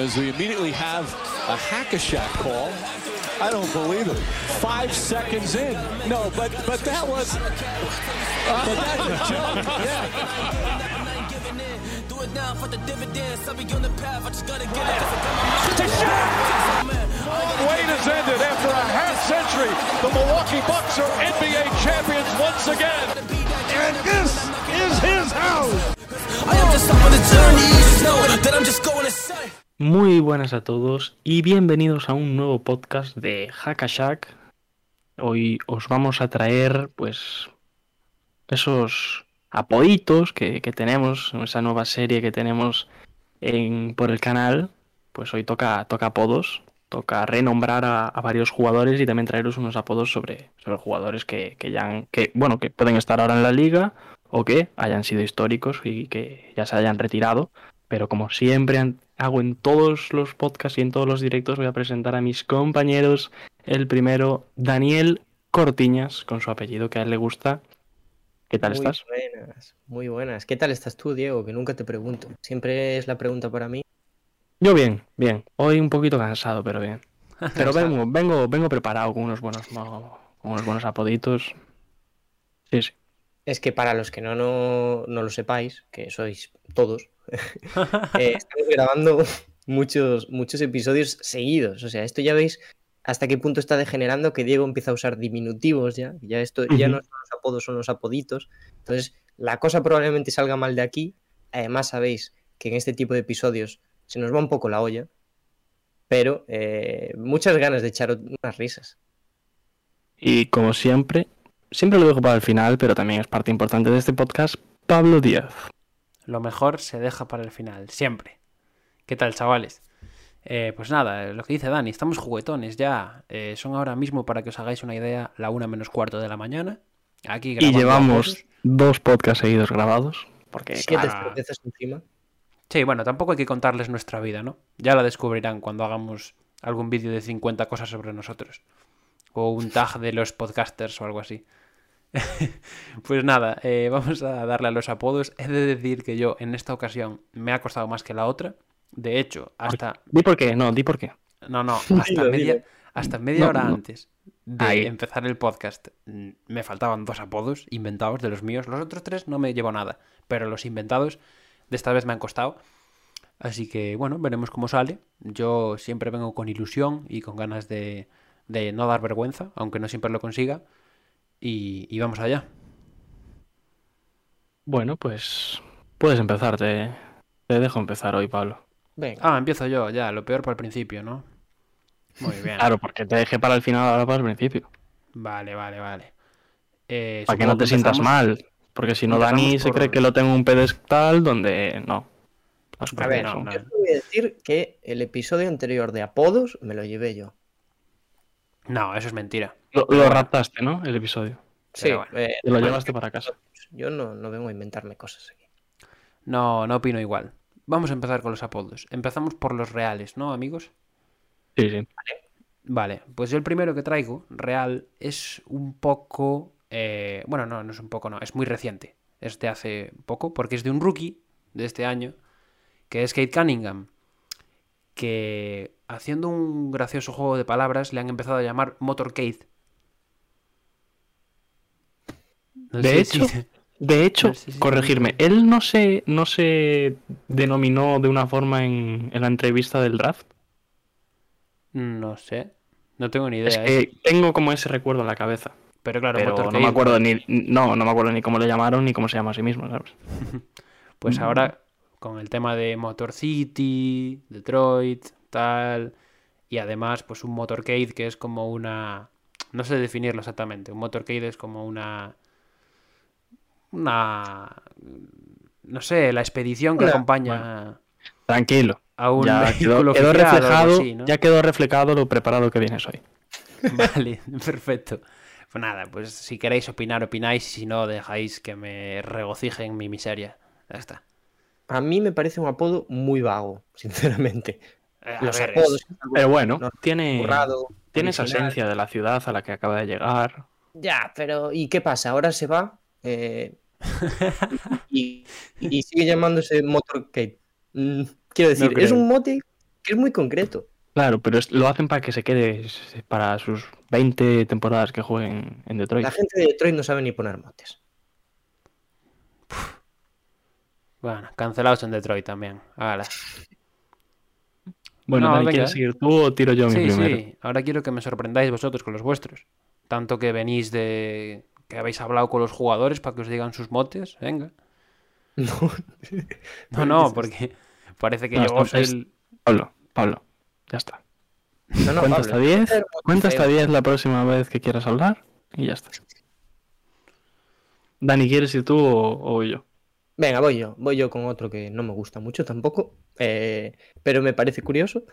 as we immediately have a hack-a-shack call. I don't believe it. Five seconds in. No, but but that was. Uh, but that's a joke. Yeah. Wait has ended after a half century. The Milwaukee Bucks are NBA champions once again. And this is his house. Muy buenas a todos y bienvenidos a un nuevo podcast de Hackashack. Hoy os vamos a traer, pues, esos apoditos que, que tenemos, esa nueva serie que tenemos en, por el canal. Pues hoy toca, toca apodos, toca renombrar a, varios jugadores y también traeros unos apodos sobre, sobre jugadores que, que ya han- que, bueno, que pueden estar ahora en la liga o que hayan sido históricos y que ya se hayan retirado. Pero como siempre hago en todos los podcasts y en todos los directos, voy a presentar a mis compañeros. El primero, Daniel Cortiñas, con su apellido que a él le gusta. ¿Qué tal muy estás? buenas, muy buenas. ¿Qué tal estás tú, Diego? Que nunca te pregunto. Siempre es la pregunta para mí. Yo bien, bien. Hoy un poquito cansado, pero bien. Pero vengo, vengo, vengo preparado con unos buenos, con unos buenos apoditos. Sí, sí. Es que para los que no, no, no lo sepáis, que sois todos, eh, estamos grabando muchos, muchos episodios seguidos. O sea, esto ya veis hasta qué punto está degenerando que Diego empieza a usar diminutivos ya. Ya esto ya no son los apodos, son los apoditos. Entonces, la cosa probablemente salga mal de aquí. Además, sabéis que en este tipo de episodios se nos va un poco la olla. Pero eh, muchas ganas de echar unas risas. Y como siempre, siempre lo dejo para el final, pero también es parte importante de este podcast, Pablo Díaz. Lo mejor se deja para el final, siempre. ¿Qué tal, chavales? Eh, pues nada, lo que dice Dani, estamos juguetones ya. Eh, son ahora mismo, para que os hagáis una idea, la una menos cuarto de la mañana. Aquí Y llevamos dos podcasts seguidos grabados. Porque, Siete claro, encima. Sí, bueno, tampoco hay que contarles nuestra vida, ¿no? Ya la descubrirán cuando hagamos algún vídeo de 50 cosas sobre nosotros. O un tag de los podcasters o algo así. pues nada, eh, vamos a darle a los apodos. He de decir que yo en esta ocasión me ha costado más que la otra. De hecho, hasta Di por qué, no, di por qué. No, no, hasta Dilo, media, dilo. hasta media No, hora no. antes de Ahí. empezar el podcast mm, me faltaban dos apodos inventados de los míos. Los otros tres no me llevo nada, pero los inventados de esta vez me han costado. Así que bueno, veremos cómo sale. Yo siempre vengo con ilusión y con ganas de, de no dar vergüenza, aunque no siempre lo consiga. Y, y vamos allá. Bueno, pues puedes empezar, te, te dejo empezar hoy, Pablo. Venga. Ah, empiezo yo, ya, lo peor para el principio, ¿no? Muy bien. Claro, porque te dejé para el final ahora para el principio. Vale, vale, vale. Eh, Para que no te sientas mal. Porque si no, Dani se cree que lo tengo en un pedestal donde no. A ver, no no. yo te voy a decir que el episodio anterior de apodos me lo llevé yo. No, eso es mentira. Lo, raptaste, ¿no? El episodio. Sí, bueno. eh, Te lo llevaste para casa. yo no, no vengo a inventarme cosas aquí. No, no opino igual. Vamos a empezar con los apodos. Empezamos por los reales, ¿no, amigos? Sí, sí. Vale, pues yo el primero que traigo, real, es un poco... eh, bueno, no, no es un poco, no, es muy reciente. Es de hace poco, porque es de un rookie de este año, que es Kate Cunningham, que haciendo un gracioso juego de palabras le han empezado a llamar Motorcade. No De sé hecho, si- De hecho, No sé si- corregirme, él no se, no se denominó de una forma en, en la entrevista del draft. No sé. No tengo ni idea. Es ¿eh? que tengo como ese recuerdo en la cabeza. Pero claro, Pero no me acuerdo ni, no, no me acuerdo ni cómo le llamaron ni cómo se llama a sí mismo, ¿sabes? Pues Mm. ahora, con el tema de Motor City, Detroit, tal. Y además, pues un motorcade que es como una. No sé definirlo exactamente. Un motorcade es como una. Una. No sé, la expedición que acompaña Tranquilo. a un Ya quedó, vehículo quedó algo reflejado, así, ¿no? ya quedó reflejado lo preparado que vienes hoy. Vale, perfecto. Pues nada, pues si queréis opinar, opináis. Y si no, dejáis que me regocije en mi miseria. Ya está. A mí me parece un apodo muy vago, sinceramente. Eh, a Los ver, apodos, es- Pero bueno, No, tiene, currado, tiene esa esencia de la ciudad a la que acaba de llegar. Ya, pero ¿y qué pasa? Ahora se va eh, y, y sigue llamándose Motorcade. Mm, quiero decir, es un mote que es muy concreto. Claro, pero es- lo hacen para que se quede para sus 20 temporadas que jueguen en Detroit. La gente de Detroit no sabe ni poner motes. Bueno, cancelados en Detroit también. Hala. Bueno, No, Dani, venga. ¿quieres seguir tú o tiro yo mi Sí, primero? sí. Ahora quiero que me sorprendáis vosotros con los vuestros. Tanto que venís de. Que habéis hablado con los jugadores para que os digan sus motes. Venga. No. No, no, porque parece que No, es- el. Pablo, Pablo, ya está. No, no, Cuenta Pablo, hasta 10, hacer mote cuenta hasta feo. 10 la próxima vez que quieras hablar y ya está. Dani, ¿quieres ir tú o, yo? Venga, voy yo. Voy yo con otro que no me gusta mucho tampoco, eh, pero me parece curioso.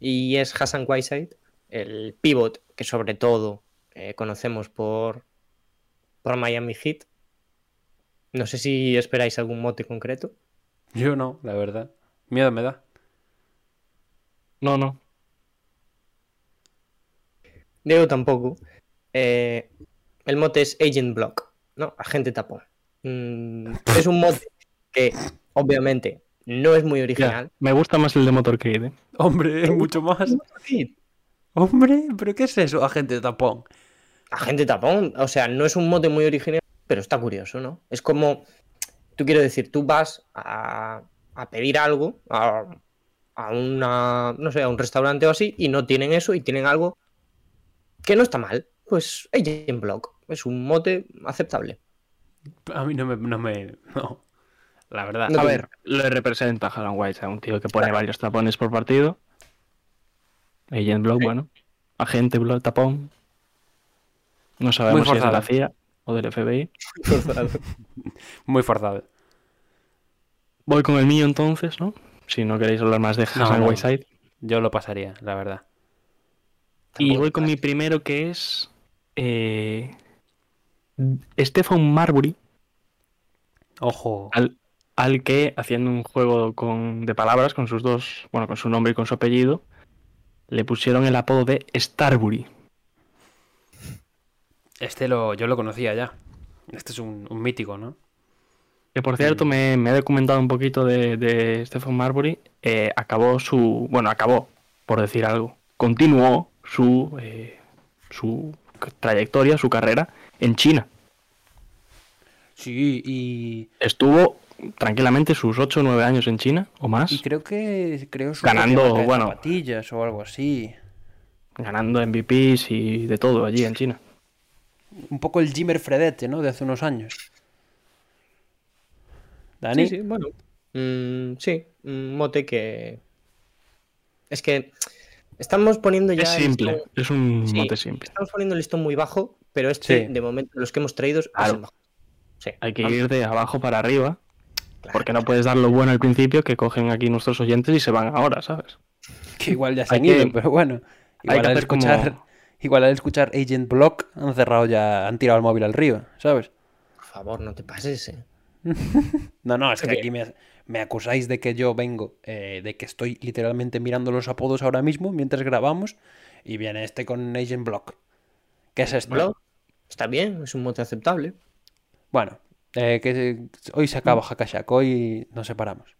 Y es Hassan Whiteside, el pivot que sobre todo eh, conocemos por, por Miami Heat. No sé si esperáis algún mote concreto. Yo no, la verdad. Miedo me da. No, no. Diego tampoco. Eh, el mote es Agent Block, ¿no? Agente tapón. Mm, es un mote que obviamente no es muy Ya, original. me gusta más el de Motorcade. ¿eh? Hombre, hay mucho más. Hombre, ¿pero qué es eso, agente tapón? Agente tapón, o sea, no es un mote muy original, pero está curioso, ¿no? Es como, tú quiero decir, tú vas a, a pedir algo a, a una, no sé, a un restaurante o así y no tienen eso y tienen algo que no está mal. Pues Agent Block es un mote aceptable. A mí no me. No, me, no. La verdad. No A ver, le representa a Alan White, a un tío que pone varios tapones por partido. Agent Block, bueno. Agente Block tapón. No sabemos si es de la forzado. CIA o del FBI. Muy forzado. Voy con el mío entonces, ¿no? Si no queréis hablar más de No, Hassan no. Whiteside. Yo lo pasaría, la verdad. Y voy con mi primero que es. Eh, Stephen Marbury, Ojo. al, al que, haciendo un juego con, de palabras con sus dos. Bueno, con su nombre y con su apellido, le pusieron el apodo de Starbury. Este lo, yo lo conocía ya. Este es un, un mítico, ¿no? Que por cierto, me, me he documentado un poquito de, de Stephen Marbury. eh, acabó su. Bueno, acabó, por decir algo. Continuó su, eh, su trayectoria, su carrera en China. Sí, y, Estuvo tranquilamente sus 8 o 9 años en China o más, y creo que creo Ganando, bueno. zapatillas o algo así. ganando MVPs y de todo allí en China. Un poco el Jimmer Fredette, ¿no? De hace unos años. Dani. Sí, sí, bueno. Mm, sí, un mote que. Es que estamos poniendo ya. Es simple, listón- es un Sí, mote simple. Estamos poniendo el listón muy bajo, pero este, Sí. de momento, los que hemos traído es Claro. el bajo. Sí. Hay que Vamos, ir de abajo para arriba, claro. porque no puedes dar lo bueno al principio que cogen aquí nuestros oyentes y se van ahora, ¿sabes? Que igual ya se Hay han que- ido, pero bueno. hay Igual que al hacer como- escuchar. Igual al escuchar Agent Block han cerrado ya. han tirado el móvil al río, ¿sabes? Por favor, no te pases, eh. No, no, es que aquí me, me acusáis de que yo vengo, eh, de que estoy literalmente mirando los apodos ahora mismo mientras grabamos y viene este con Agent Block. ¿Qué es esto? Block, Está bien, es un mote aceptable. Bueno, eh, que hoy se acaba Hakashak, hoy nos separamos.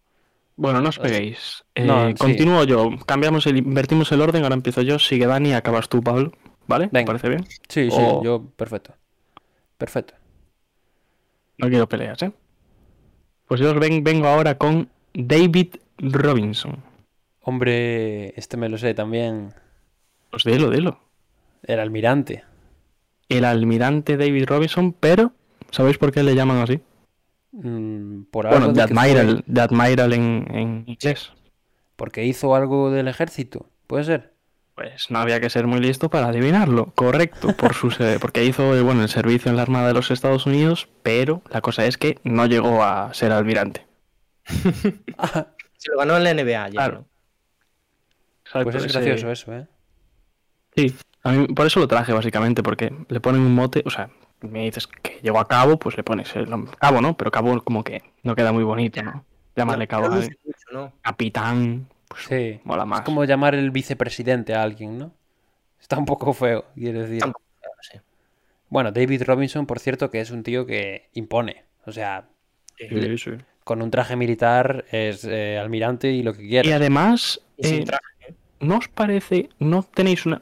Bueno, no os peguéis. Eh, No, sí. Continúo yo. Cambiamos el, invertimos el orden. Ahora empiezo yo. Sigue Dani, acabas tú, Pablo. ¿Vale? ¿Te Venga. parece bien? Sí, sí, yo, perfecto. Perfecto. No quiero peleas, ¿eh? Pues yo os ven- vengo ahora con David Robinson. Hombre, este me lo sé también. Pues dilo, dilo. El almirante. El almirante David Robinson, pero ¿sabéis por qué le llaman así? Mm, por algo Bueno, de fue- Admiral, The Admiral en, en inglés. porque hizo algo del ejército, ¿puede ser? Pues no había que ser muy listo para adivinarlo. Correcto, por su, porque hizo eh, bueno, el servicio en la Armada de los Estados Unidos, pero la cosa es que no llegó a ser almirante. Se lo ganó en la NBA ya. Claro. Pues es ese- gracioso eso, ¿eh? Sí, a mí por eso lo traje básicamente, porque le ponen un mote, o sea, me dices que llegó a cabo, pues le pones el cabo, ¿no? Pero cabo como que no queda muy bonito, ¿no? Llamarle cabo a traduce mucho, ¿no? capitán, pues Sí. mola más. Es como llamar el vicepresidente a alguien, ¿no? Está un poco feo, quiero decir. Bueno, David Robinson, por cierto, que es un tío que impone. O sea, Sí, sí. con un traje militar es eh, almirante y lo que Y quiera. además, Y sin eh, traje, ¿no os parece, no tenéis una...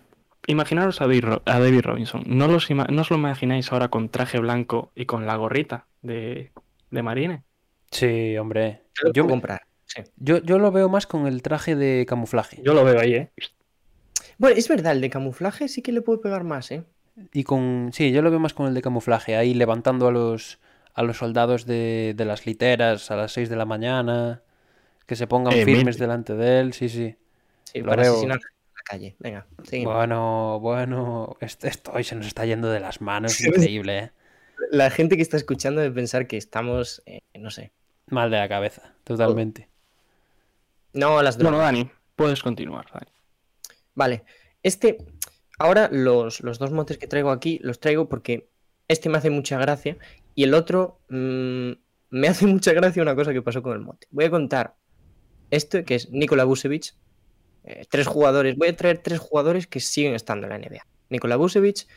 Imaginaros a David, Ro- a David Robinson, ¿no, los ima- ¿no os lo imagináis ahora con traje blanco y con la gorrita de, de Marine? Sí, hombre. Yo, comprar. Sí. yo, yo lo veo más con el traje de camuflaje. Yo lo veo ahí, ¿eh? Bueno, es verdad, el de camuflaje sí que le puede pegar más, ¿eh? Y con. Sí, yo lo veo más con el de camuflaje, ahí levantando a los, a los soldados de, de las literas a las 6 de la mañana, que se pongan Eh, firmes delante de él, sí, sí. Sí, Lo para veo. asesinar en la calle. Venga, seguimos. Bueno, bueno, est- esto hoy se nos está yendo de las manos, increíble, ¿eh? La gente que está escuchando debe pensar que estamos, eh, no sé. Mal de la cabeza, totalmente. No, a las drogas. Bueno, Dani, puedes continuar, Dani. Vale, este, ahora los, los dos motes que traigo aquí los traigo porque este me hace mucha gracia y el otro mm, me hace mucha gracia una cosa que pasó con el mote. Voy a contar esto que es Nikola Vucevic, eh, tres jugadores, voy a traer tres jugadores que siguen estando en la NBA. Nikola Vucevic,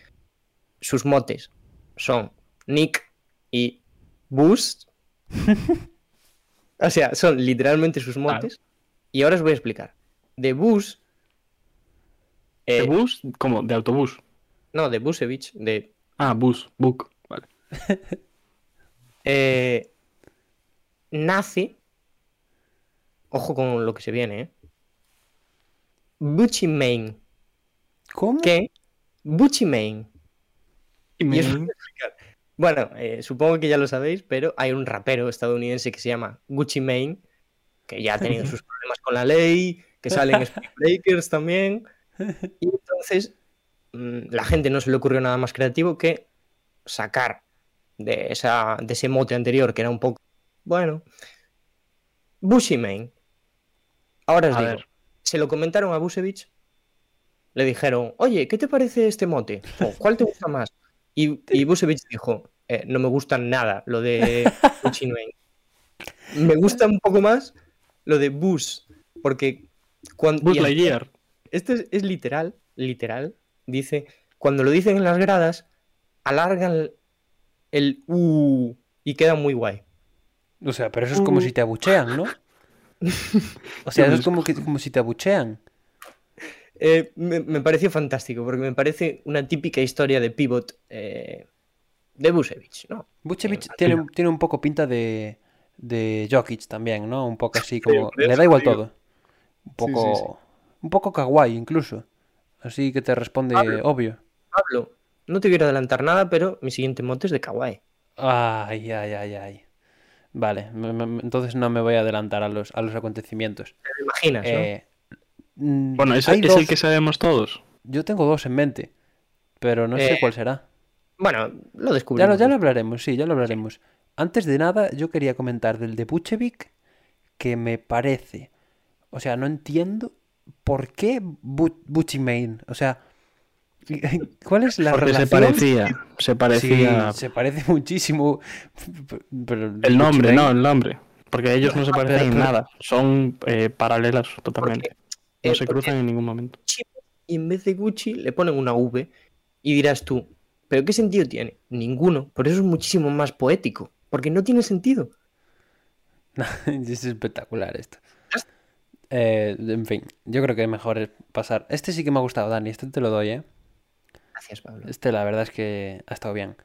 sus motes son Nick y Bus. o sea, son literalmente sus Claro. Y ahora os voy a explicar. De Bus ¿De eh, bus? ¿Cómo? ¿De autobús? no, de Busevich, de Ah, bus, book, vale. eh, nace. Ojo con lo que se viene, ¿eh? Bucci Main. ¿Cómo? ¿Qué? Bucci Main. Y Y. Bueno, eh, supongo que ya lo sabéis, pero hay un rapero estadounidense que se llama Gucci Mane, que ya ha tenido sus problemas con la ley, que sale en Spring Breakers también. Y entonces mm, la gente no se le ocurrió nada más creativo que sacar de, esa, de ese mote anterior, que era un poco, bueno, Bushy Mane. Ahora os A digo, ver. se lo comentaron a Busevich, le dijeron, oye, ¿qué te parece este mote? O, ¿Cuál te gusta más? Y, y Busevich dijo, "Eh, no me gusta nada lo de Bushy. Me gusta un poco más lo de Bus, porque cuando... Buzz Lightyear. esto es, es literal, literal. Dice, cuando lo dicen en las gradas, alargan el, el U y queda muy guay. O sea, pero eso es como si te abuchean, ¿no? O sea, eso es como, que, como si te abuchean. Eh, me, me pareció fantástico, porque me parece una típica historia de pivot eh, de Busevich, ¿no? Vucevic Eh, tiene, tiene un poco pinta de, de Jokic también, ¿no? Un poco así como... Le da igual todo. Un poco... Un poco kawaii incluso. Así que te responde Pablo. obvio. Pablo, no te quiero adelantar nada, pero mi siguiente mote es de Kawaii. Ay, ay, ay, ay. Vale, me- me- entonces no me voy a adelantar a los, a los acontecimientos. ¿Te lo imaginas? Eh, mm, Bueno, ese hay es el que sabemos todos. Yo tengo dos en mente, pero no sé Eh, cuál será. Bueno, lo Ya descubrimos. lo, ya lo hablaremos, sí, ya lo hablaremos. Antes de nada, yo quería comentar del de Bucevic que me parece. O sea, no entiendo por qué Bu Bucci Main. O sea, ¿cuál es la Porque se relación? parecía, se Sí, parecía se parece muchísimo. Pero el nombre, no, el nombre. Porque ellos no se parecen en pero- nada. Son eh, paralelas totalmente. No eh, se porque- cruzan en ningún momento. y en vez de Gucci le ponen una V y dirás tú, ¿pero qué sentido tiene? Ninguno. Por eso es muchísimo más poético. Porque no tiene sentido. es espectacular esto. Eh, en fin, yo creo que mejor es pasar. Este sí que me ha gustado, Dani. Este te lo doy, ¿eh? Gracias, Pablo. Este, la verdad es que ha estado bien. A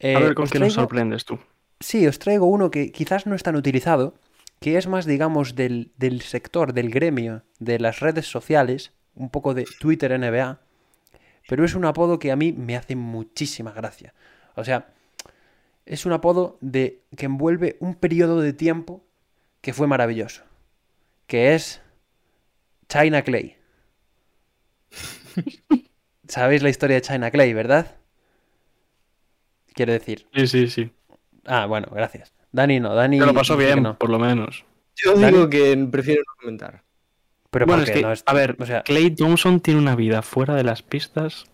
Eh, ver con os qué nos traigo- sorprendes tú. Sí, os traigo uno que quizás no es tan utilizado, que es más, digamos, del, del sector, del gremio, de las redes sociales, un poco de Twitter NBA, pero es un apodo que a mí me hace muchísima gracia. O sea, es un apodo de que envuelve un periodo de tiempo que fue maravilloso, que es China Clay. Sabéis la historia de China Clay, ¿verdad? Quiero decir, Sí, sí, sí. Ah, bueno, gracias. Dani no, Dani. Te lo pasó bien, no. por lo menos. Yo Dani. digo que prefiero no comentar. Pero Bueno, ¿por es qué que, no es- a ver, o sea, Clay Thompson tiene una vida fuera de las pistas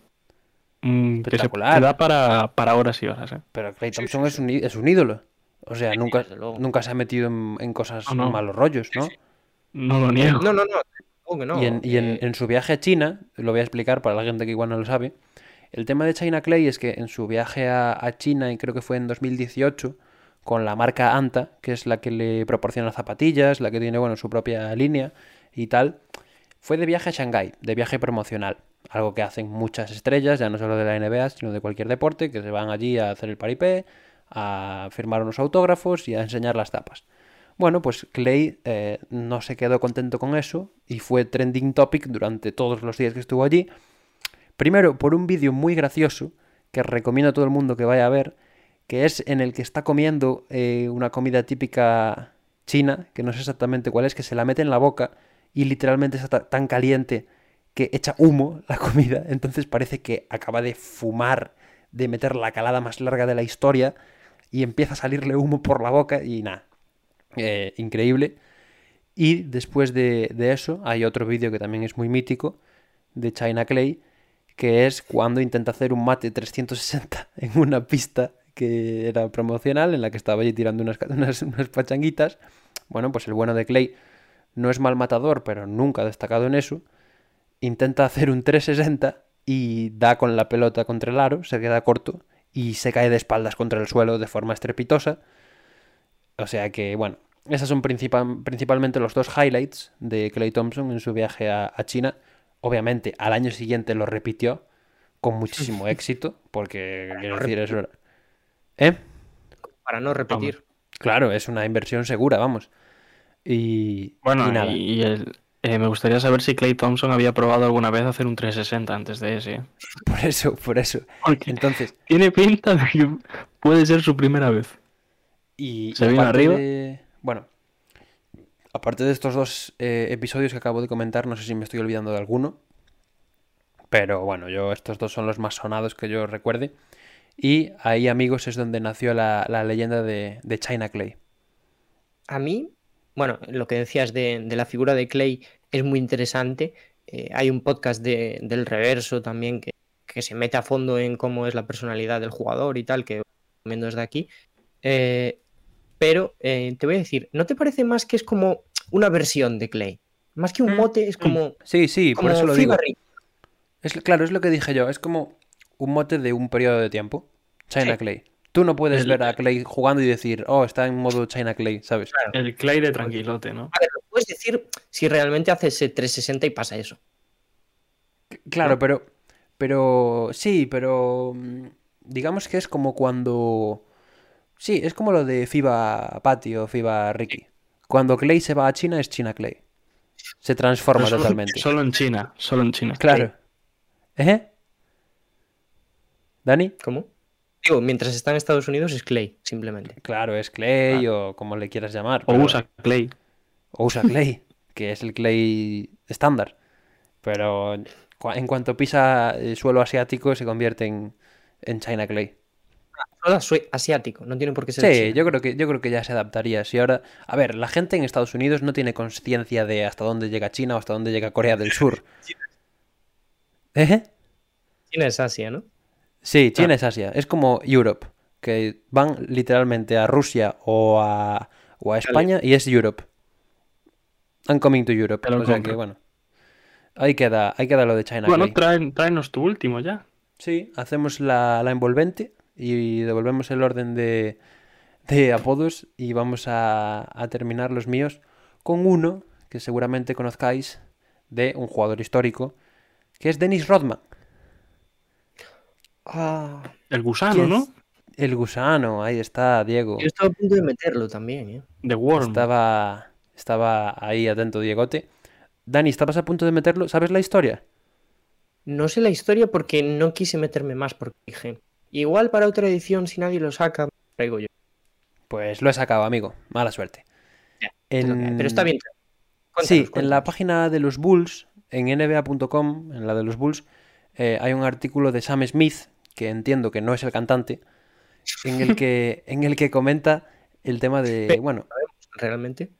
mm, que se da para, para horas y horas. ¿eh? pero Clay Thompson es, un, es un ídolo. O sea, nunca, nunca se ha metido en, en cosas No, no. malos rollos, ¿no? No lo niego. No, no, no. supongo que no. y en, y en- Eh, en su viaje a China, lo voy a explicar para la gente que igual no lo sabe, el tema de China Clay es que en su viaje a, a China, y creo que fue en 2018, con la marca Anta, que es la que le proporciona zapatillas, la que tiene, bueno, su propia línea y tal, fue de viaje a Shanghái, de viaje promocional. Algo que hacen muchas estrellas, ya no solo de la NBA, sino de cualquier deporte, que se van allí a hacer el paripé, a firmar unos autógrafos y a enseñar las tapas. Bueno, pues Clay eh, no se quedó contento con eso y fue trending topic durante todos los días que estuvo allí. Primero, por un vídeo muy gracioso que recomiendo a todo el mundo que vaya a ver, que es en el que está comiendo eh, una comida típica china, que no sé exactamente cuál es, que se la mete en la boca y literalmente está tan caliente que echa humo la comida, entonces parece que acaba de fumar, de meter la calada más larga de la historia y empieza a salirle humo por la boca y nada, eh, increíble. Y después de, de eso hay otro vídeo que también es muy mítico de China Clay, que es cuando intenta hacer un mate 360 en una pista que era promocional, en la que estaba allí tirando unas, unas, unas pachanguitas. Bueno, pues el bueno de Clay no es mal matador, pero nunca ha destacado en eso. Intenta hacer un 360 y da con la pelota contra el aro, se queda corto y se cae de espaldas contra el suelo de forma estrepitosa. O sea que, bueno, esos son principal, principalmente los dos highlights de Clay Thompson en su viaje a, a, China. Obviamente, al año siguiente lo repitió con muchísimo éxito, porque quiero decir, eso ¿Eh? Para no repetir. Vamos. Claro, es una inversión segura, vamos. Y. Bueno, y, nada. y el, eh, me gustaría saber si Clay Thompson había probado alguna vez hacer un 360 antes de ese. Por eso, por eso. Porque Entonces. Tiene pinta de que puede ser su primera vez. Y, ¿Se viene arriba? De... Bueno, aparte de estos dos eh, episodios que acabo de comentar, no sé si me estoy olvidando de alguno. Pero bueno, yo estos dos son los más sonados que yo recuerde. Y ahí, amigos, es donde nació la, la leyenda de, de, China Clay. A mí, bueno, lo que decías de, de la figura de Clay es muy interesante. Eh, hay un podcast de, del reverso también que, que, se mete a fondo en cómo es la personalidad del jugador y tal, que recomiendo desde aquí. Eh, pero eh, te voy a decir, ¿no te parece más que es como una versión de Clay? Más que un mote, es como. Sí, sí, como por eso lo digo. Es, claro, es lo que dije yo. Es como un mote de un periodo de tiempo. China Sí. Clay. Tú no puedes El- ver a Clay jugando y decir, oh, está en modo China Clay, ¿sabes? Claro. El Clay de tranquilote, ¿no? A ver, lo puedes decir si realmente hace ese 360 y pasa eso. Claro, pero. Pero. Sí, pero. mm, Digamos que es como cuando. Sí, es como lo de FIBA Patty o FIBA Ricky. Cuando Clay se va a China es China Clay. Se transforma solo, totalmente. solo en China, solo en China. Claro. ¿Eh? ¿Dani? ¿Cómo? Digo, mientras está en Estados Unidos es Clay, simplemente. Claro, es Clay o como le quieras llamar. O pero- usa Clay. o usa Clay, que es el Clay estándar. Pero en cuanto pisa el suelo asiático se convierte en, en China Clay. Solo soy asiático, no tiene por qué ser Sí, chino. yo creo que yo creo que ya se adaptaría. Si ahora, a ver, la gente en Estados Unidos no tiene conciencia de hasta dónde llega China o hasta dónde llega Corea del Sur. ¿Eh? China es Asia, ¿no? Sí, China es Asia. Es como Europe, que van literalmente a Rusia o a, o a España y es Europe. I'm coming to Europe. Te lo O sea que bueno. Ahí queda, ahí queda lo de China. Bueno, traen, tráenos tu último ya. Sí, hacemos la, la envolvente y devolvemos el orden de, de apodos y vamos a, a terminar los míos con uno que seguramente conozcáis de un jugador histórico, que es Dennis Rodman. Ah, El gusano, ¿Quién ¿no? El gusano, ahí está, Diego. yo estaba a punto de meterlo también, ¿eh? The Worm. Estaba, estaba ahí atento, Diegote. Dani, ¿estabas a punto de meterlo? ¿Sabes la historia? No sé la historia porque no quise meterme más porque dije, igual para otra edición si nadie lo saca, traigo yo. Pues lo he sacado, amigo. Mala suerte. En- Pero está bien. Cuéntanos, Sí, en la página de los Bulls, en nba.com, en la de los Bulls, eh, hay un artículo de Sam Smith, que entiendo que no es el cantante, en el que, en el que comenta el tema de, bueno, ¿Realmente?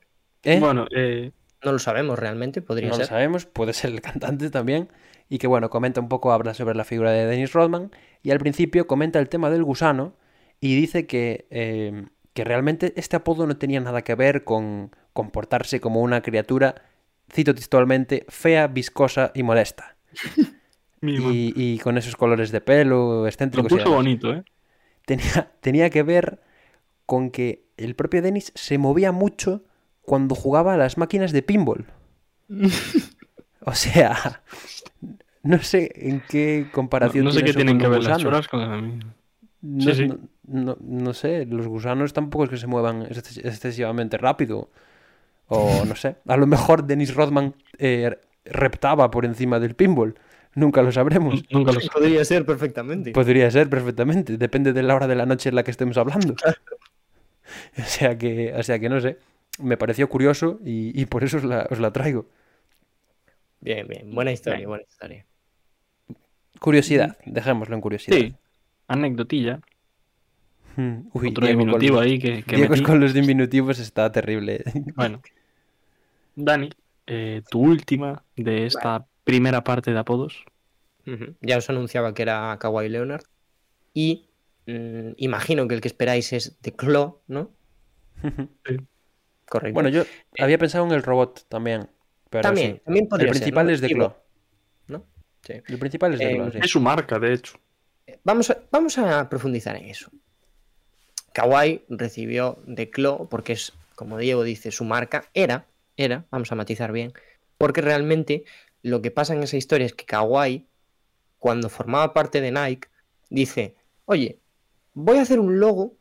¿eh? Bueno, eh, No lo sabemos realmente, podría no lo ser. sabemos, puede ser el cantante también, y que bueno, comenta un poco, habla sobre la figura de Dennis Rodman, y al principio comenta el tema del gusano, y dice que, eh, que realmente este apodo no tenía nada que ver con comportarse como una criatura, cito textualmente, fea, viscosa y molesta. Y, y con esos colores de pelo, Lo excéntricos. puso bonito, ¿eh? Tenía, tenía que ver con que el propio Dennis se movía mucho cuando jugaba a las máquinas de pinball. O sea, no sé en qué No, comparación no sé qué tienen que ver las choras con el... No, Sí, sí. no- no- no sé, los gusanos tampoco es que se muevan exces- excesivamente rápido. O no sé, a lo mejor Dennis Rodman eh, reptaba por encima del pinball. Nunca lo sabremos. Nunca lo sé. Podría ser perfectamente. Podría ser perfectamente, depende de la hora de la noche en la que estemos hablando. O sea que, o sea que no sé, me pareció curioso y, y por eso os la, os la traigo. Bien, bien. Buena historia, Bien. buena historia. Curiosidad, dejémoslo en curiosidad. Sí, anecdotilla. Mm, Uy, Otro Diego diminutivo los- ahí que, que Diego metí. con los diminutivos está terrible. Bueno. Dani, eh, tu última de esta primera parte de apodos. Ya os anunciaba que era Kawhi Leonard. Y mm, imagino que el que esperáis es The Claw, ¿no? Correcto. Bueno, yo había pensado en el robot también. Pero también, sí. también El podría ser, principal ¿no? es de Digo, Claw. ¿no? Sí. El principal es de Eh, Claw, sí. Es su marca, de hecho. Vamos a, vamos a profundizar en eso. Kawhi recibió de Claw porque es, como Diego dice, su marca. Era, era, vamos a matizar bien. Porque realmente lo que pasa en esa historia es que Kawhi, cuando formaba parte de Nike, dice, oye, voy a hacer un logo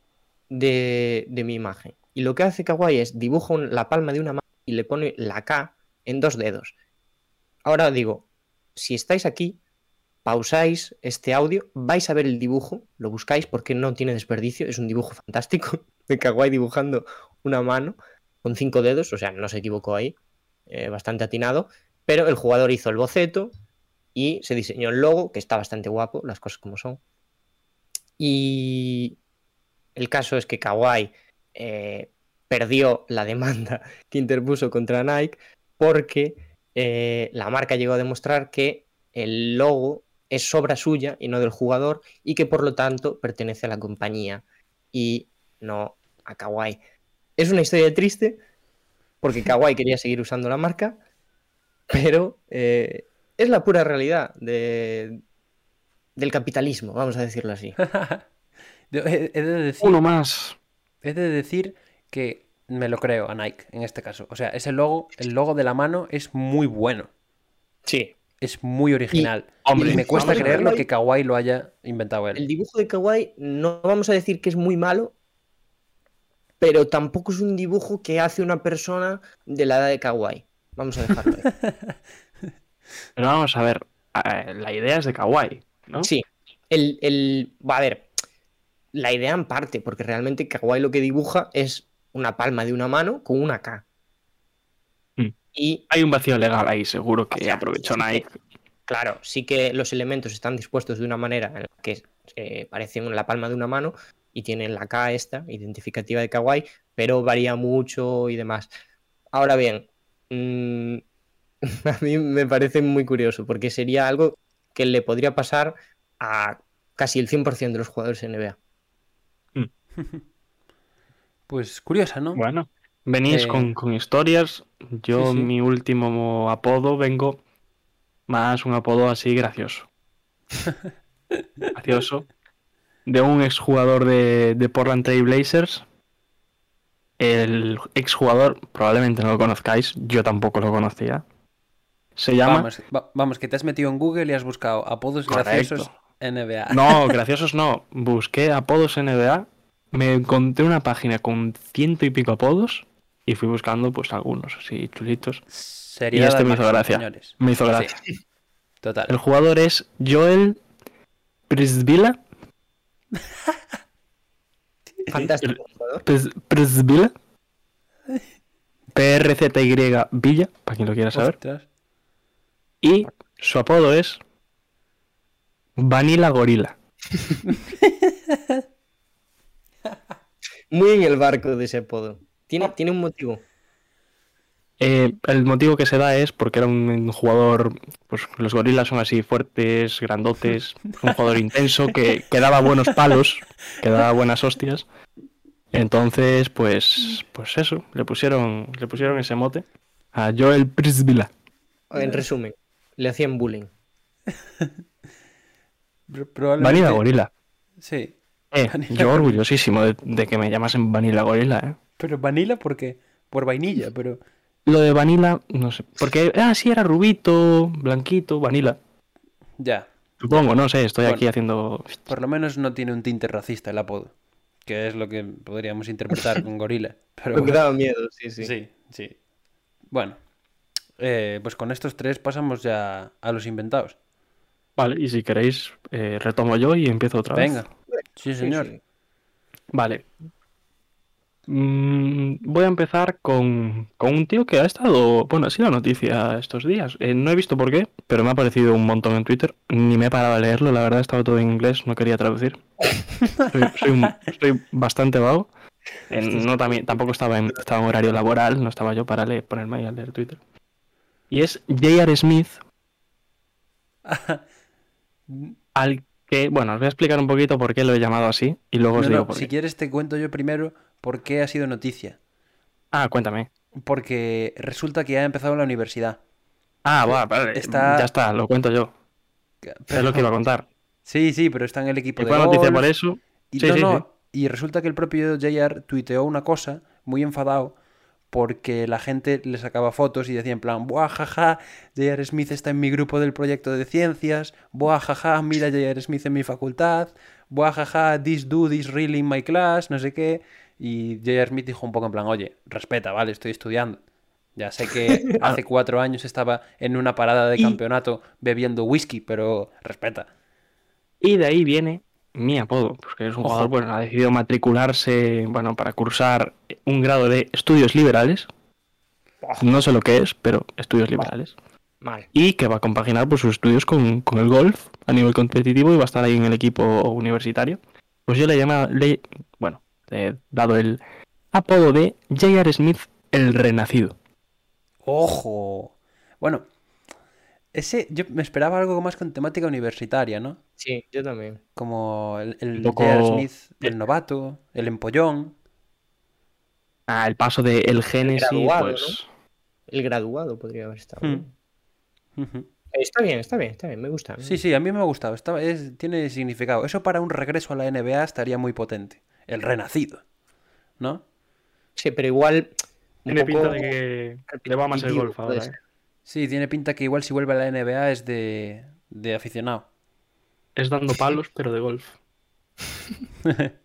de, de mi imagen. Y lo que hace Kawhi es dibuja la palma de una mano y le pone la K en dos dedos. Ahora digo, si estáis aquí, pausáis este audio, vais a ver el dibujo, lo buscáis porque no tiene desperdicio, es un dibujo fantástico de Kawhi dibujando una mano con cinco dedos, o sea, no se equivocó ahí, eh, bastante atinado, pero el jugador hizo el boceto y se diseñó el logo, que está bastante guapo, las cosas como son. Y el caso es que Kawhi eh, perdió la demanda que interpuso contra Nike porque eh, la marca llegó a demostrar que el logo es obra suya y no del jugador y que por lo tanto pertenece a la compañía y no a Kawhi. Es una historia triste porque Kawhi quería seguir usando la marca, pero eh, es la pura realidad de- del capitalismo, vamos a decirlo así. Yo he, he de decir, Uno más. he de decir que me lo creo a Nike en este caso. O sea, ese logo, el logo de la mano es muy bueno. Sí, Es muy original. hombre, y me cuesta creerlo verlo que. Kawhi lo haya inventado él. el dibujo de Kawhi no vamos a decir que es muy malo, pero tampoco es un dibujo que hace una persona de la edad de Kawhi. Vamos a dejarlo ahí. Pero vamos a ver, eh, la idea es de Kawaii, ¿no? Sí, el, el- va a ver, la idea en parte, porque realmente Kawhi lo que dibuja es una palma de una mano con una K. Mm. Y Hay un vacío legal ahí, seguro que O sea, aprovechó sí que- claro, sí que los elementos están dispuestos de una manera en la que eh, parecen la palma de una mano y tienen la K esta, identificativa de Kawhi, pero varía mucho y demás. Ahora bien, mm, a mí me parece muy curioso, porque sería algo que le podría pasar a casi el 100% de los jugadores NBA. Pues curiosa, ¿no? Bueno, venís Eh, con, con historias. Yo, sí, sí. mi último apodo, vengo más un apodo así gracioso. gracioso. De un exjugador de, de Portland Trail Blazers. El exjugador, probablemente no lo conozcáis, yo tampoco lo conocía. Se llama. Vamos, va- vamos, que te has metido en Google y has buscado apodos Correcto. graciosos NBA. No, graciosos no. Busqué apodos NBA. Me encontré una página con ciento y pico apodos. Y fui buscando, pues, algunos así chulitos. Seriedad Y este me hizo gracia. señores. Me hizo Sí, gracia. total. El jugador es Joel Prisvila. Fantástico. Pris- Prisvila. PRZY Villa, para quien lo quiera saber. Ostras. Y su apodo es Vanilla Gorila. Muy en el barco de ese apodo. Tiene, tiene un motivo. Eh, el motivo que se da es porque era un, un jugador, pues los gorilas son así fuertes, grandotes, un jugador intenso que, que daba buenos palos, que daba buenas hostias. Entonces, pues, pues eso, le pusieron, le pusieron ese mote a Joel Prisvila. En resumen, le hacían bullying. Vanilla Gorila. Sí. Eh, Vanilla yo orgullosísimo de, de que me llamasen Vanilla Gorila, eh. Pero vanilla, ¿por qué? Por vainilla, pero Lo de Vanilla, no sé. Porque, ah, sí, era rubito, blanquito, Vanilla. Ya. Supongo, no sé, estoy Bueno. aquí haciendo. Por lo menos no tiene un tinte racista el apodo. Que es lo que podríamos interpretar con gorila. Pero que daba miedo, sí, sí. sí, sí. Bueno. eh, pues con estos tres pasamos ya a los inventados. Vale, y si queréis, eh, retomo yo y empiezo otra vez. Venga. Sí, señor. sí. Vale. Mm, voy a empezar con, con un tío que ha estado, bueno, ha sido noticia estos días. Eh, no he visto por qué, pero me ha aparecido un montón en Twitter. Ni me he parado a leerlo, la verdad estaba todo en inglés, no quería traducir. Soy, soy un- soy bastante vago. Eh, no, también, tampoco estaba en, estaba en horario laboral, no estaba yo para leer, ponerme ahí a leer Twitter. Y es J.R. Smith, al que, bueno, os voy a explicar un poquito por qué lo he llamado así y luego os No, digo no, por si qué. quieres te cuento yo primero por qué ha sido noticia. Ah, cuéntame. Porque resulta que ha empezado la universidad. Ah, va, vale. Está- Ya está, lo cuento yo. Es lo que iba a contar. Sí, sí, pero está en el equipo Y de noticia por eso. Y, Sí, no, sí, sí. y resulta que el propio JR tuiteó una cosa muy enfadado porque la gente le sacaba fotos y decía en plan, buah, jaja, J.R. Smith está en mi grupo del proyecto de ciencias, buah, jaja, mira J.R. Smith en mi facultad, buah, jaja, this dude is really in my class, no sé qué. Y J.R. Smith dijo un poco en plan, oye, respeta, vale, estoy estudiando. Ya sé que hace cuatro años estaba en una parada de Y- campeonato bebiendo whisky, pero respeta. Y de ahí viene mi apodo, porque es un Ojo. jugador, bueno, ha decidido matricularse, bueno, para cursar un grado de estudios liberales. No sé lo que es, pero estudios liberales. Mal. Y que va a compaginar pues, sus estudios con, con el golf a nivel competitivo y va a estar ahí en el equipo universitario. Pues yo le llama, le, bueno, le he dado el apodo de J.R. Smith el Renacido. ¡Ojo! Bueno, ese yo me esperaba algo más con temática universitaria, ¿no? Sí, yo también. Como el, el Un poco- J.R. Smith, el novato, el empollón. Ah, el paso de el Génesis, graduado, pues... El graduado podría haber estado. Hmm. Está bien, está bien, está bien, me gusta. Sí, sí, a mí me ha gustado. Está- es- tiene significado. Eso para un regreso a la NBA estaría muy potente. El renacido, ¿no? Sí, pero igual. Tiene poco pinta de que le va más el golf ahora. ¿eh? Sí, tiene pinta que igual si vuelve a la NBA es de, de aficionado. Es dando palos, pero de golf.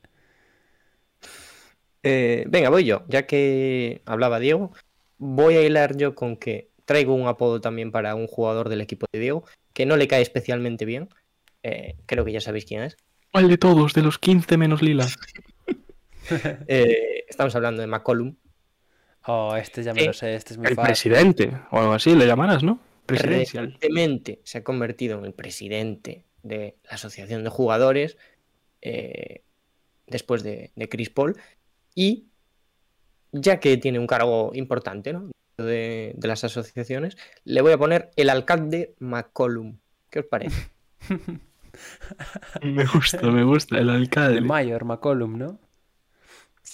Eh, venga, voy yo. Ya que hablaba Diego, voy a hilar yo con que traigo un apodo también para un jugador del equipo de Diego, que no le cae especialmente bien. Eh, creo que ya sabéis quién es. ¿Cuál de todos? De los 15 menos Lila. Eh, estamos hablando de McCollum. Oh, este ya me Eh, lo sé, este es muy El fácil. presidente, o algo así, le llamarás, ¿no? Presidencial. Recientemente se ha convertido en el presidente de la Asociación de Jugadores eh, después de, de Chris Paul. Y ya que tiene un cargo importante ¿no? de, de las asociaciones, le voy a poner el alcalde McCollum. ¿Qué os parece? Me gusta, me gusta, el alcalde. El Mayor, McCollum, ¿no?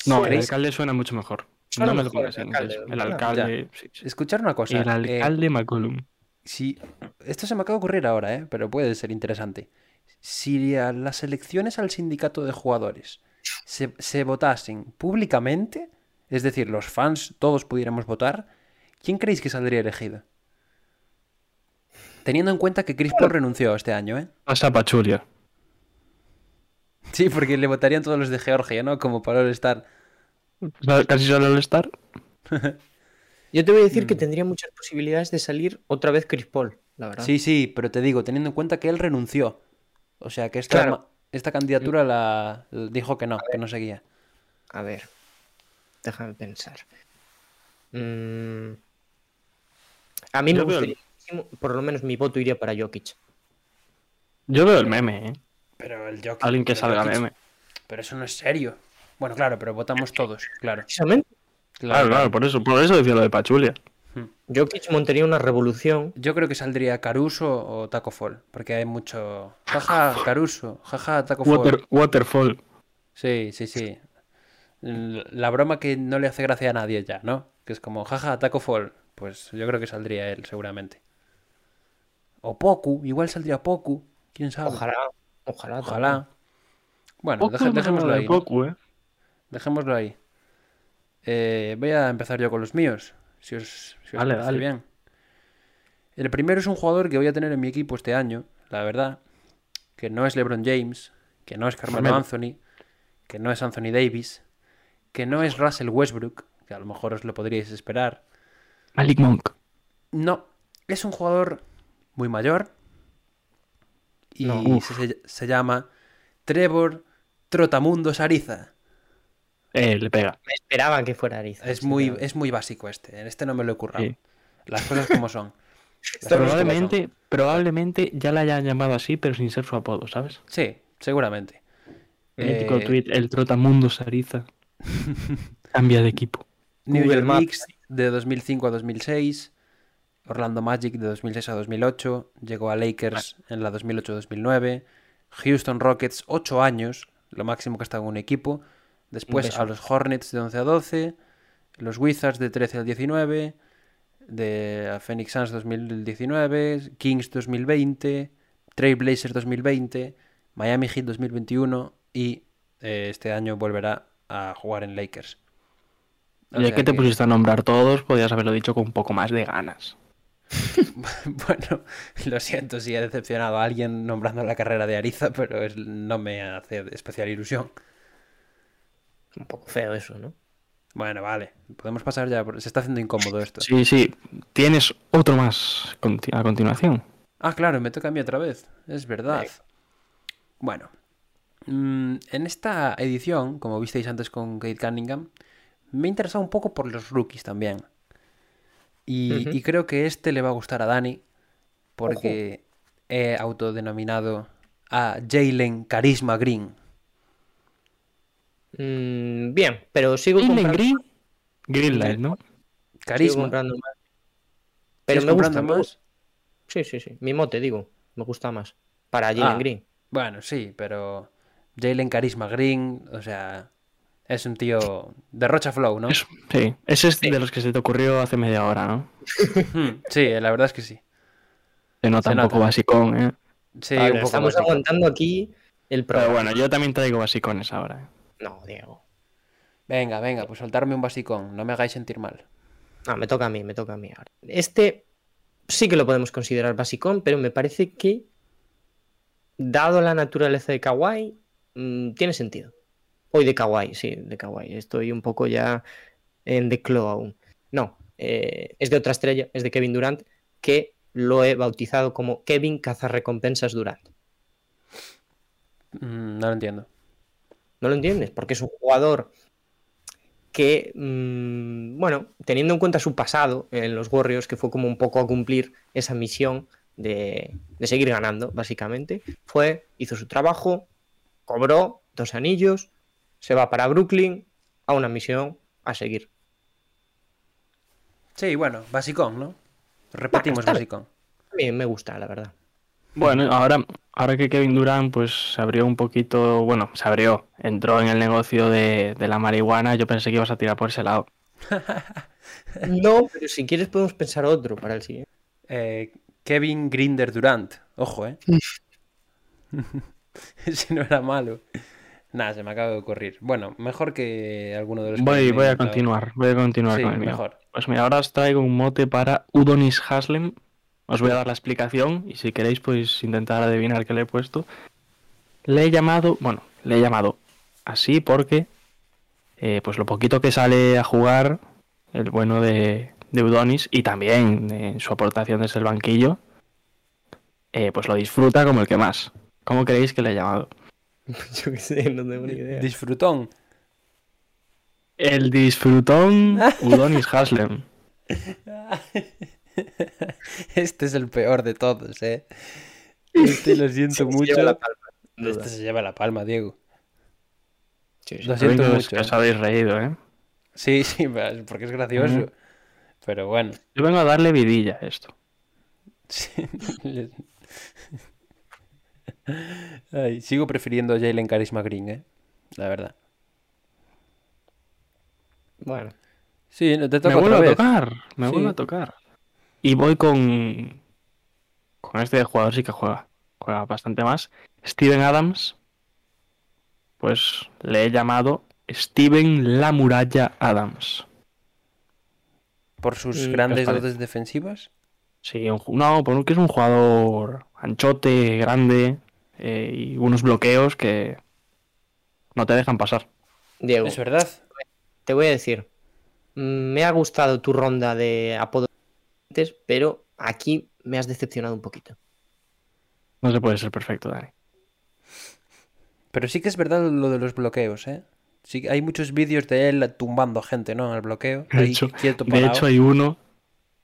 No, el alcalde suena mucho mejor. Suena no me lo pongas el alcalde. El ¿verdad? alcalde. sí, sí. Escuchar una cosa. El eh, alcalde McCollum. Si... Esto se me acaba de ocurrir ahora, ¿eh? pero puede ser interesante. Si a las elecciones al sindicato de jugadores se, se votasen públicamente, es decir, los fans todos pudiéramos votar, ¿quién creéis que saldría elegido? Teniendo en cuenta que Chris Paul renunció este año, ¿eh? Pasa Pachulia. Sí, porque le votarían todos los de Georgia, ¿no? Como para estar. Casi solo el estar. Yo te voy a decir Mm. que tendría muchas posibilidades de salir otra vez Chris Paul, la verdad. Sí, sí, pero te digo, teniendo en cuenta que él renunció. O sea, que esta, Claro. esta candidatura la dijo que no, que no seguía. A ver, déjame pensar. Mm, A mí me Yo el- gustaría, muchísimo, por lo menos mi voto iría para Jokic. Yo veo el meme, ¿eh? Pero el Jokic. Alguien que salga Jokic- meme. Pero eso no es serio. Bueno, claro, pero votamos todos, claro. Precisamente, Claro, claro, por eso, por eso decía lo de Pachulia. Jokic montaría una revolución. Yo creo que saldría Caruso o Taco Fall, porque hay mucho. Jaja, Caruso, jaja, Taco Fall. Water, waterfall. Sí, sí, sí. La broma que no le hace gracia a nadie ya, ¿no? Que es como, jaja, Taco Fall. Pues yo creo que saldría él, seguramente. O Poku, igual saldría Poku, quién sabe. Ojalá, ojalá. Ojalá. Bueno, me dejémoslo ahí. ¿eh? Dejémoslo ahí. Eh, voy a empezar yo con los míos. si os, si os parece bien. El primero es un jugador que voy a tener en mi equipo este año, la verdad, que no es LeBron James, que no es Carmelo. Anthony, que no es Anthony Davis, que no es Russell Westbrook, que a lo mejor os lo podríais esperar. Malik Monk. No, es un jugador muy mayor y No, se, se llama Trevor Trotamundos Ariza. Eh, le pega. Me esperaban que fuera Ariza. Es muy, es muy básico este, en este no me lo he currado. Sí. Las cosas como son. Como. Probablemente, probablemente ya la hayan llamado así, pero sin ser su apodo, ¿sabes? Sí, seguramente. Mítico Eh, tweet, el trotamundo Sariza. Cambia de equipo. New York Maps. Knicks de 2005 a 2006, Orlando Magic de 2006 a 2008, llegó a Lakers en la 2008-2009, Houston Rockets 8 años, lo máximo que ha estado en un equipo, después a los Hornets de 11 a 12, los Wizards de 13 al 19, de a Phoenix Suns 2019, Kings 2020, Trail Blazers 2020, Miami Heat 2021 y eh, este año volverá a jugar en Lakers. O Ya que te pusiste a nombrar todos, podías haberlo dicho con un poco más de ganas. Bueno, lo siento si he decepcionado a alguien nombrando la carrera de Ariza, pero es- no me hace especial ilusión. Un poco feo eso, ¿no? Bueno, vale, podemos pasar ya, porque se está haciendo incómodo esto. Sí, sí. Tienes otro más a continuación. Ah, claro, me toca a mí otra vez, es verdad. Bueno, mm, en esta edición, como visteis antes con Kate Cunningham, me he interesado un poco por los rookies también. Y creo que este le va a gustar a Dani, porque he autodenominado a Jalen Carisma Green. Mm, bien, pero sigo Green comprando, Green. Greenlight, ¿no? sigo Carisma. comprando más. Pero ¿Sigues me gusta más? Sí, sí, sí. Mi mote, digo. Me gusta más. Para Jalen Ah. Green. Bueno, sí, pero Jalen Carisma Green, o sea, es un tío de Rocha Flow, ¿no? Es- sí. Ese es de los que se te ocurrió hace media hora, ¿no? Hmm, Sí, la verdad es que sí. Se nota Se un poco nota. basicón, ¿eh? Sí, Pablo, un poco estamos básico. aguantando aquí el Pero programa. bueno, yo también traigo basicones ahora. No, Diego. Venga, venga, pues soltarme un basicón, no me hagáis sentir mal. No, me toca a mí, me toca a mí ahora. Este sí que lo podemos considerar basicón, pero me parece que, dado la naturaleza de Kawaii, mm, tiene sentido. Hoy de Kawaii, sí, de Kawaii. Estoy un poco ya en declo aún. No, eh, es de otra estrella, es de Kevin Durant, que lo he bautizado como Kevin Cazarrecompensas Durant. Mm, no lo entiendo. ¿No lo entiendes? Porque es un jugador que, mm, bueno, teniendo en cuenta su pasado en los Warriors, que fue como un poco a cumplir esa misión de, de seguir ganando, básicamente, fue, hizo su trabajo, cobró dos anillos, se va para Brooklyn a una misión a seguir. Sí, bueno, basicón, ¿no? Repetimos bien. basicón. A mí me gusta, la verdad. Bueno, ahora, ahora que Kevin Durant pues se abrió un poquito, bueno, se abrió, entró en el negocio de, de la marihuana, yo pensé que ibas a tirar por ese lado. No, pero si quieres podemos pensar otro para el siguiente. Eh, Kevin Grinder Durant, ojo, ¿eh? si no era malo. Nada, se me acaba de ocurrir. Bueno, mejor que alguno de los Voy, voy a continuar, voy a continuar Sí, con el mío. mejor. Pues mira, ahora os traigo un mote para Udonis Haslem. Os voy a dar la explicación y si queréis pues intentar adivinar qué le he puesto. Le he llamado, bueno, le he llamado así porque eh, pues lo poquito que sale a jugar el bueno de, de Udonis y también en su aportación desde el banquillo, eh, pues lo disfruta como el que más. ¿Cómo creéis que le he llamado? Yo qué sé, no tengo ni idea. Disfrutón. El disfrutón Udonis Haslem. Este es el peor de todos, ¿eh? Este lo siento Se mucho. lleva la palma, sin duda. Este se lleva la palma, Diego. Sí, sí. Lo siento mucho. que os ¿eh? habéis reído, ¿eh? Sí, sí, porque es gracioso. Pero bueno. Yo vengo a darle vidilla a esto. Sí. Ay, sigo prefiriendo a Jalen Carisma Green, ¿eh? La verdad. Bueno, Sí, te Me toca vuelve otra a tocar, me Sí. vuelve a tocar. Y voy con. Con este jugador sí que juega. Juega bastante más. Steven Adams. Pues le he llamado Steven La Muralla Adams. ¿Por sus Mm, grandes dotes defensivas? Sí, un no, porque es un jugador anchote, grande eh, y unos bloqueos que no te dejan pasar. Diego, Es verdad. te voy a decir, me ha gustado tu ronda de apodos, pero aquí me has decepcionado un poquito. No se puede ser perfecto, Dani. Pero sí que es verdad lo de los bloqueos, ¿eh? Sí, hay muchos vídeos de él tumbando gente, ¿no? En el bloqueo. De ahí hecho, quieto de parado. hecho, hay uno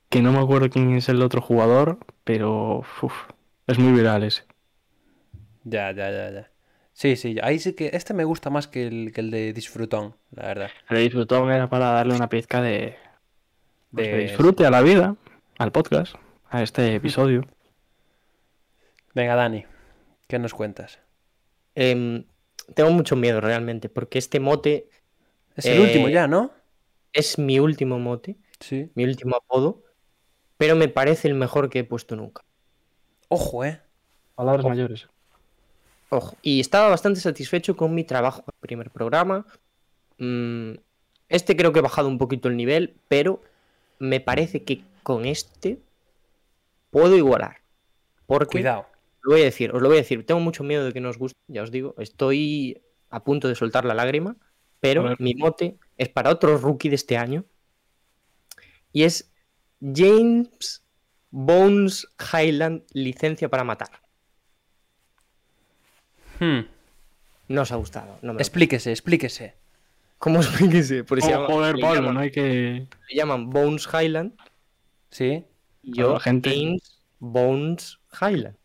que no me acuerdo quién es el otro jugador, pero uf, es muy viral ese. Ya, ya, ya, ya. Sí, sí, ahí sí que este me gusta más que el, que el de Disfrutón, la verdad. El disfrutón era para darle una pizca de, pues, de De- disfrute a la vida, al podcast, a este episodio. Venga, Dani, ¿qué nos cuentas? Em, tengo mucho miedo realmente, porque este mote Es el Eh, último ya, ¿no? es mi último mote, Sí. mi último apodo, pero me parece el mejor que he puesto nunca. Ojo, ¿eh? Palabras mayores. Ojo, y estaba bastante satisfecho con mi trabajo en el primer programa. Mm, este creo que he bajado un poquito el nivel, pero me parece que con este puedo igualar. Porque, Cuidado. lo voy a decir, os lo voy a decir, tengo mucho miedo de que no os guste, ya os digo, estoy a punto de soltar la lágrima, pero mi mote es para otro rookie de este año y es James Bones Highland, licencia para matar. Hmm. No os ha gustado. No me lo Explíquese, explíquese. ¿Cómo explíquese? Porque se Oh, llama- joder, le, Pablo, llaman, no hay que... le llaman Bones Highland ¿Sí? y yo la gente- James Bones Highland.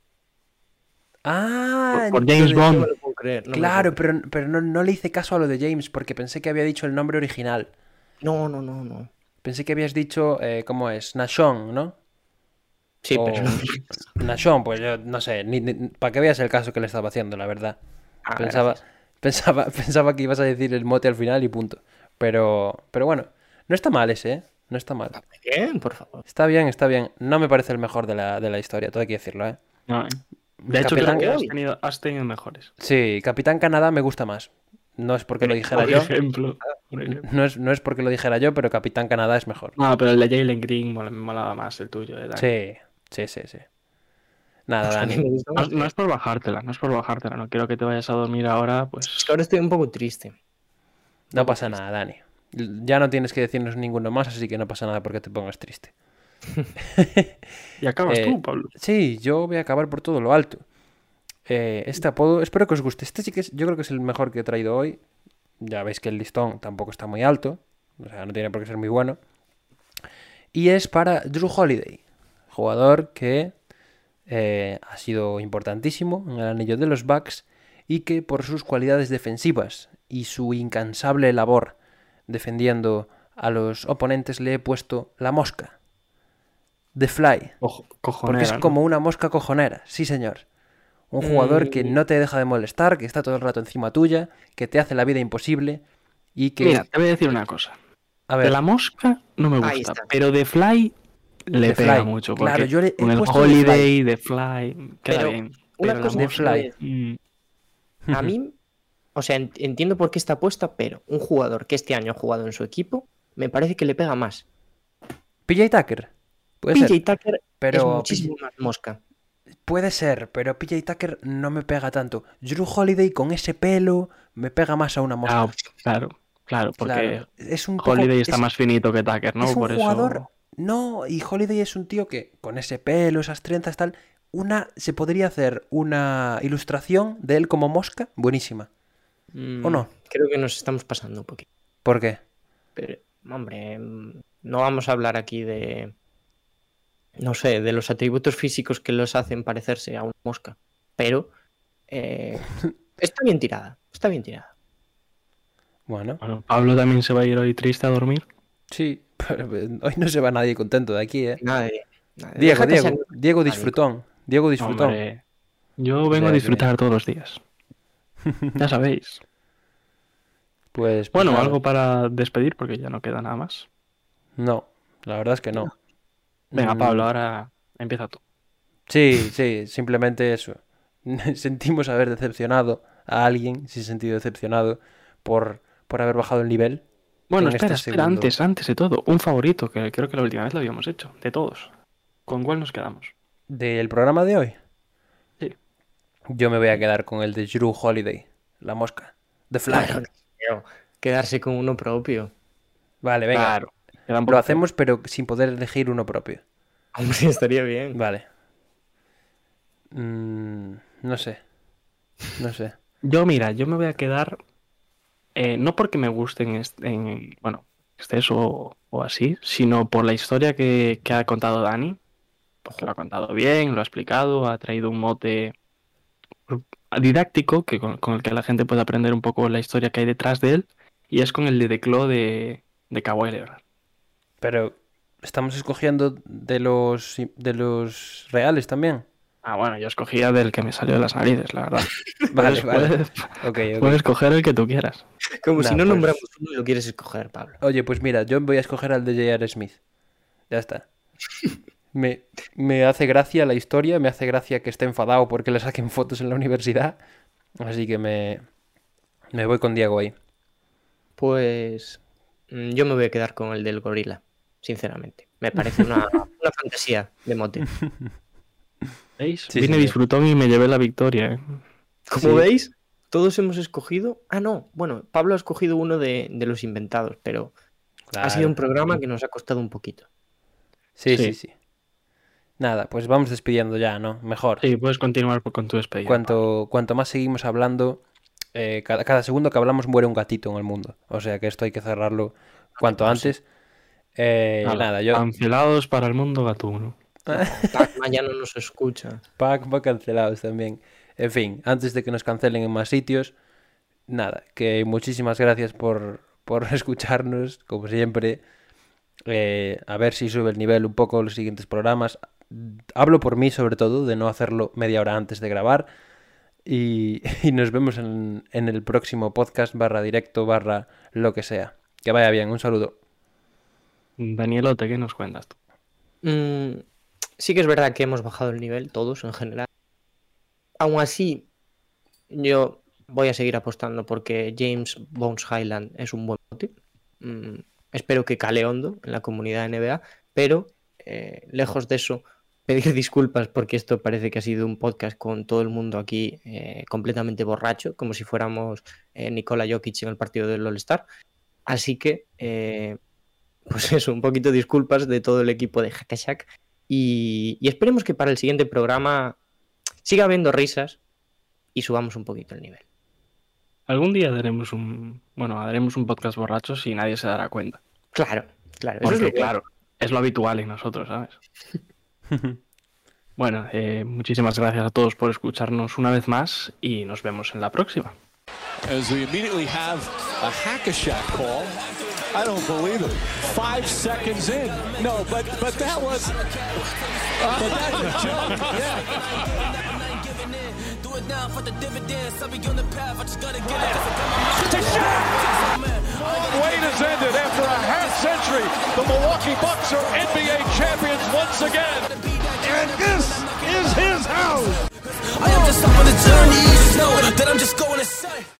Ah, Por James entonces- No Bond. puedo creer. no Claro, puedo pero, pero no, no le hice caso a lo de James porque pensé que había dicho el nombre original. No, no, no, no. Pensé que habías dicho, eh, ¿cómo es? Nashon, ¿no? Sí, O- pero. Nashon, pues yo no sé, ni, para que veas el caso que le estaba haciendo, la verdad. Ah, Pensaba, gracias. Pensaba, pensaba que ibas a decir el mote al final y punto. Pero, pero bueno, no está mal ese, ¿eh? No está mal. Bien, por favor. Está bien, está bien. No me parece el mejor de la, de la historia, todo hay que decirlo, ¿eh? No, eh. De hecho, Capitán- creo que has tenido, has tenido mejores. Sí, Capitán Canadá me gusta más. No es porque lo dijera Por yo. ejemplo. por ejemplo. No es, no es porque lo dijera yo, pero Capitán Canadá es mejor. No, pero el de Jalen Green me molaba más el tuyo. eh. Sí, sí, sí, sí. Nada, Dani. No, es por bajártela, no es por bajártela. No quiero que te vayas a dormir ahora, Es pues. que ahora estoy un poco triste. No pasa nada, Dani. Ya no tienes que decirnos ninguno más, así que no pasa nada porque te pongas triste. Y acabas Eh, tú, Pablo. Sí, yo voy a acabar por todo lo alto. Eh, este apodo, espero que os guste. Este sí que es, yo creo que es el mejor que he traído hoy. Ya veis que el listón tampoco está muy alto. O sea, no tiene por qué ser muy bueno. Y es para Drew Holiday, jugador que eh, ha sido importantísimo en el anillo de los Bucks y que por sus cualidades defensivas y su incansable labor defendiendo a los oponentes le he puesto la mosca. The Fly. Ojo, Porque es ¿no? como una mosca cojonera, sí señor. Un jugador que Mm. no te deja de molestar, que está todo el rato encima tuya, que te hace la vida imposible y que... Mira, te voy a decir una cosa. a De ver, la mosca no me Ahí gusta, está. pero de Fly le The pega Fly. mucho. Claro, Porque yo le he con el The Holiday, de Fly, queda Pero bien. Una Pero cosa The a Fly. Mm, A mí, o sea, ent- entiendo por qué está puesta, pero un jugador que este año ha jugado en su equipo, me parece que le pega más. PJ Tucker. Puede PJ ser, Tucker pero es muchísimo más mosca. puede ser, pero PJ Tucker no me pega tanto. Drew Holiday con ese pelo me pega más a una mosca. ah, claro, claro, porque Claro, es un poco- Holiday está es- más finito que Tucker, ¿no? es un Por jugador. eso. No, y Holiday es un tío que con ese pelo, esas trenzas, tal. Una. Se podría hacer una ilustración de él como mosca buenísima. ¿O no? Mm, Creo que nos estamos pasando un poquito. ¿Por qué? Pero, hombre, mm, no vamos a hablar aquí de. No sé, de los atributos físicos que los hacen parecerse a una mosca. Pero. eh, está bien tirada. Está bien tirada. Bueno, Bueno, Pablo también se va a ir hoy triste a dormir. Sí. pero, eh, hoy no se va nadie contento de aquí, ¿eh? Nadie. nadie. Diego, Diego, ser- Diego disfrutón. Diego disfrutón. Hombre, yo vengo sea a que- disfrutar todos los días. Ya sabéis. Pues, pues Bueno, algo para despedir porque ya no queda nada más. No, la verdad es que no. Venga, Mm, Pablo, ahora empieza tú. Sí, sí, simplemente eso. Sentimos haber decepcionado a alguien, sí he sentido decepcionado por, por haber bajado el nivel Bueno, en espera, este espera, segundo. antes, antes de todo, un favorito, que creo que la última vez lo habíamos hecho, de todos. ¿Con cuál nos quedamos? ¿Del programa de hoy? Sí. Yo me voy a quedar con el de Drew Holiday, la mosca. The Fly. Quedarse con uno propio. Vale, venga. Claro. Lo hacemos, pero sin poder elegir uno propio. Hombre, estaría bien. Vale. Mm, no sé. No sé. Yo, mira, yo me voy a quedar. Eh, no porque me gusten, en, bueno, exceso o, así, sino por la historia que, ha contado Dani. Porque lo ha contado bien, lo ha explicado, ha traído un mote didáctico que con, el que la gente puede aprender un poco la historia que hay detrás de él. Y es con el de Declo de, de Kawhi. Pero estamos escogiendo de los de los reales también. Ah, bueno, yo escogía del que me salió de las narices, la verdad. Vale, Puedes- vale. puedes- Ok, ok. puedes coger el que tú quieras. Como Nah, si no pues- nombramos uno y lo quieres escoger, Pablo. Oye, pues mira, yo voy a escoger al de J.R. Smith. Ya está. Me, me hace gracia la historia, me hace gracia que esté enfadado porque le saquen fotos en la universidad. Así que me, me voy con Diego ahí. Pues mm, yo me voy a quedar con el del gorila, sinceramente. Me parece una, una fantasía de mote. ¿Veis? Sí, Vine disfrutón y me llevé la victoria. ¿eh? Como Sí. veis, todos hemos escogido. Ah, no, bueno, Pablo ha escogido uno de, de los inventados, pero ha sido un programa que nos ha costado un poquito. Sí, sí, Sí. sí. Nada, pues vamos despidiendo ya, ¿no? Mejor. Sí, puedes continuar con tu despedida. Cuanto, cuanto más seguimos hablando, eh, cada, cada segundo que hablamos muere un gatito en el mundo. O sea que esto hay que cerrarlo cuanto antes. Eh, Nada, nada, yo. Cancelados para el mundo gatuno. Pacma ya no nos escucha. Pac va cancelados también. En fin, antes de que nos cancelen en más sitios, nada, que muchísimas gracias por, por escucharnos, como siempre. Eh, a ver si sube el nivel un poco los siguientes programas. Hablo por mí sobre todo, de no hacerlo media hora antes de grabar. Y, y nos vemos en, en el próximo podcast barra directo barra lo que sea. Que vaya bien, un saludo. Danielote, ¿qué nos cuentas tú? Mm, sí que es verdad que hemos bajado el nivel, todos en general. Aún así, yo voy a seguir apostando porque James Bones Highland es un buen bote. Mm, espero que cale hondo en la comunidad NBA, pero eh, lejos de eso, pedir disculpas porque esto parece que ha sido un podcast con todo el mundo aquí eh, completamente borracho, como si fuéramos eh, Nikola Jokic en el partido del All-Star. Así que, eh, pues eso, un poquito disculpas de todo el equipo de Hackashack. Y, y esperemos que para el siguiente programa siga habiendo risas y subamos un poquito el nivel. Algún día daremos un. Bueno, haremos un podcast borrachos y nadie se dará cuenta. Claro, claro. eso es Porque, lo bueno. claro, es lo habitual en nosotros, ¿sabes? Bueno, eh, muchísimas gracias a todos por escucharnos una vez más y nos vemos en la próxima. As we immediately have a hack-a-shack call. I don't believe it. Five seconds in. No, but but that was. But that's a joke. Yeah. Do it now for the dividends. I'll be on the path. I just gotta get it. Wait has ended after a half century. The Milwaukee Bucks are NBA champions once again. And this is his house. I am just on the journey. You just know that I'm just going to say.